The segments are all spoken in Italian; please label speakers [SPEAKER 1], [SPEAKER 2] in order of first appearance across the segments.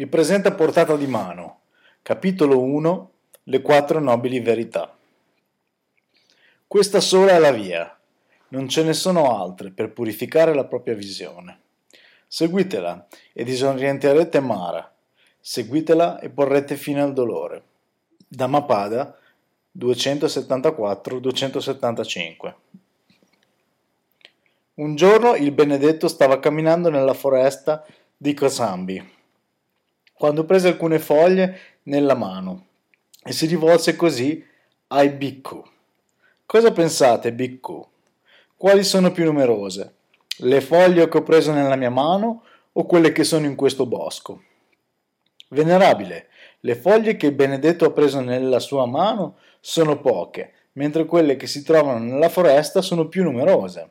[SPEAKER 1] Vi presenta a portata di mano, capitolo 1, le quattro nobili verità. Questa sola è la via, non ce ne sono altre per purificare la propria visione. Seguitela e disorienterete Mara, seguitela e porrete fine al dolore. Dhammapada 274-275 Un giorno il benedetto stava camminando nella foresta di Kosambi quando prese alcune foglie nella mano e si rivolse così ai bhikkhu. Cosa pensate, bhikkhu? Quali sono più numerose? Le foglie che ho preso nella mia mano o quelle che sono in questo bosco? Venerabile, le foglie che Benedetto ha preso nella sua mano sono poche, mentre quelle che si trovano nella foresta sono più numerose.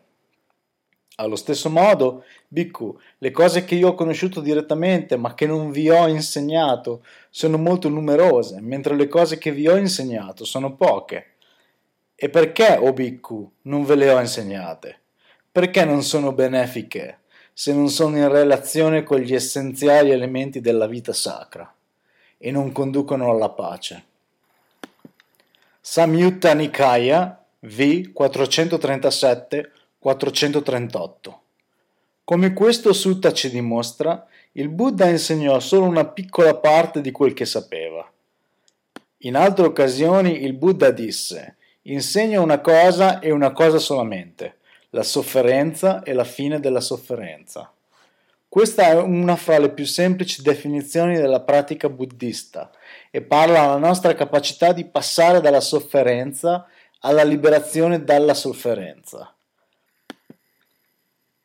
[SPEAKER 1] Allo stesso modo, Bhikkhu, le cose che io ho conosciuto direttamente ma che non vi ho insegnato sono molto numerose, mentre le cose che vi ho insegnato sono poche. E perché, o oh Bhikkhu, non ve le ho insegnate? Perché non sono benefiche se non sono in relazione con gli essenziali elementi della vita sacra e non conducono alla pace? Samyutta Nikaya V 437 438. Come questo sutta ci dimostra, il Buddha insegnò solo una piccola parte di quel che sapeva. In altre occasioni il Buddha disse, insegna una cosa e una cosa solamente, la sofferenza e la fine della sofferenza. Questa è una fra le più semplici definizioni della pratica buddista e parla della nostra capacità di passare dalla sofferenza alla liberazione dalla sofferenza.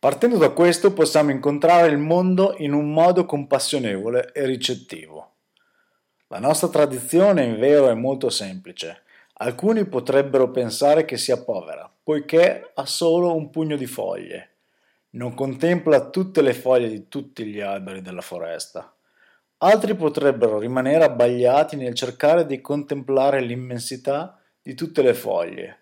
[SPEAKER 1] Partendo da questo possiamo incontrare il mondo in un modo compassionevole e ricettivo. La nostra tradizione in vero è molto semplice. Alcuni potrebbero pensare che sia povera, poiché ha solo un pugno di foglie. Non contempla tutte le foglie di tutti gli alberi della foresta. Altri potrebbero rimanere abbagliati nel cercare di contemplare l'immensità di tutte le foglie.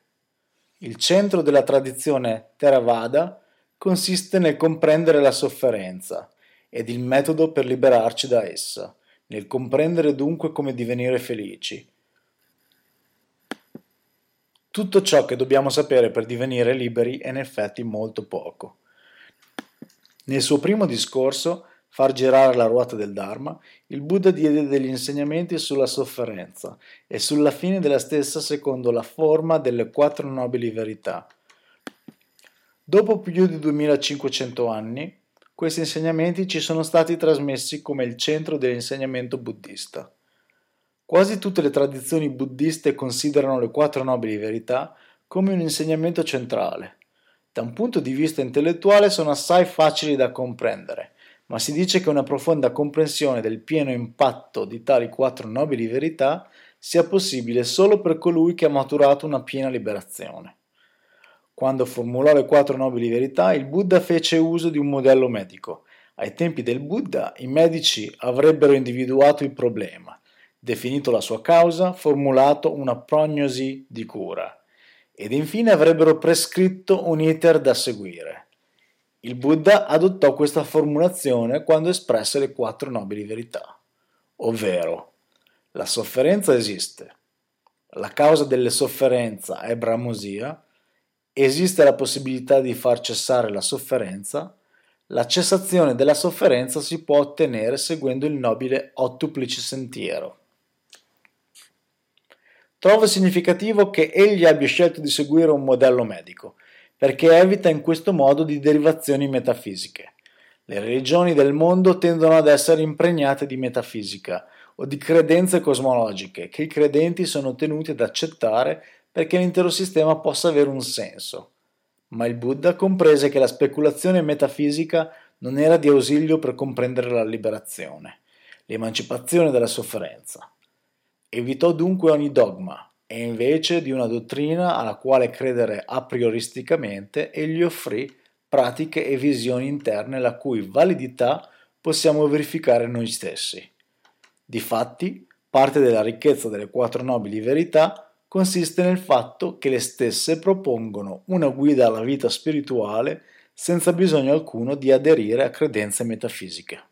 [SPEAKER 1] Il centro della tradizione Theravada consiste nel comprendere la sofferenza ed il metodo per liberarci da essa, nel comprendere dunque come divenire felici. Tutto ciò che dobbiamo sapere per divenire liberi è in effetti molto poco. Nel suo primo discorso, Far girare la ruota del Dharma, il Buddha diede degli insegnamenti sulla sofferenza e sulla fine della stessa secondo la forma delle quattro nobili verità, Dopo più di 2500 anni, questi insegnamenti ci sono stati trasmessi come il centro dell'insegnamento buddista. Quasi tutte le tradizioni buddiste considerano le quattro nobili verità come un insegnamento centrale. Da un punto di vista intellettuale sono assai facili da comprendere, ma si dice che una profonda comprensione del pieno impatto di tali quattro nobili verità sia possibile solo per colui che ha maturato una piena liberazione. Quando formulò le quattro nobili verità, il Buddha fece uso di un modello medico. Ai tempi del Buddha i medici avrebbero individuato il problema, definito la sua causa, formulato una prognosi di cura ed infine avrebbero prescritto un iter da seguire. Il Buddha adottò questa formulazione quando espresse le quattro nobili verità, ovvero la sofferenza esiste, la causa delle sofferenze è bramosia, esiste la possibilità di far cessare la sofferenza, la cessazione della sofferenza si può ottenere seguendo il nobile ottuplice sentiero. Trovo significativo che egli abbia scelto di seguire un modello medico, perché evita in questo modo di derivazioni metafisiche. Le religioni del mondo tendono ad essere impregnate di metafisica o di credenze cosmologiche che i credenti sono tenuti ad accettare perché l'intero sistema possa avere un senso. Ma il Buddha comprese che la speculazione metafisica non era di ausilio per comprendere la liberazione, l'emancipazione dalla sofferenza. Evitò dunque ogni dogma e invece di una dottrina alla quale credere a prioristicamente egli offrì pratiche e visioni interne la cui validità possiamo verificare noi stessi. Difatti, parte della ricchezza delle quattro nobili verità consiste nel fatto che le stesse propongono una guida alla vita spirituale senza bisogno alcuno di aderire a credenze metafisiche.